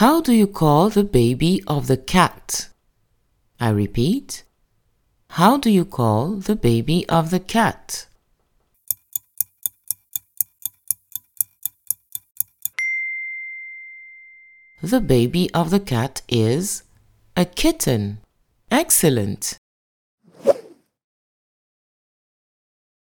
How do you call the baby of the cat? I repeat. How do you call the baby of the cat? The baby of the cat is a kitten. Excellent.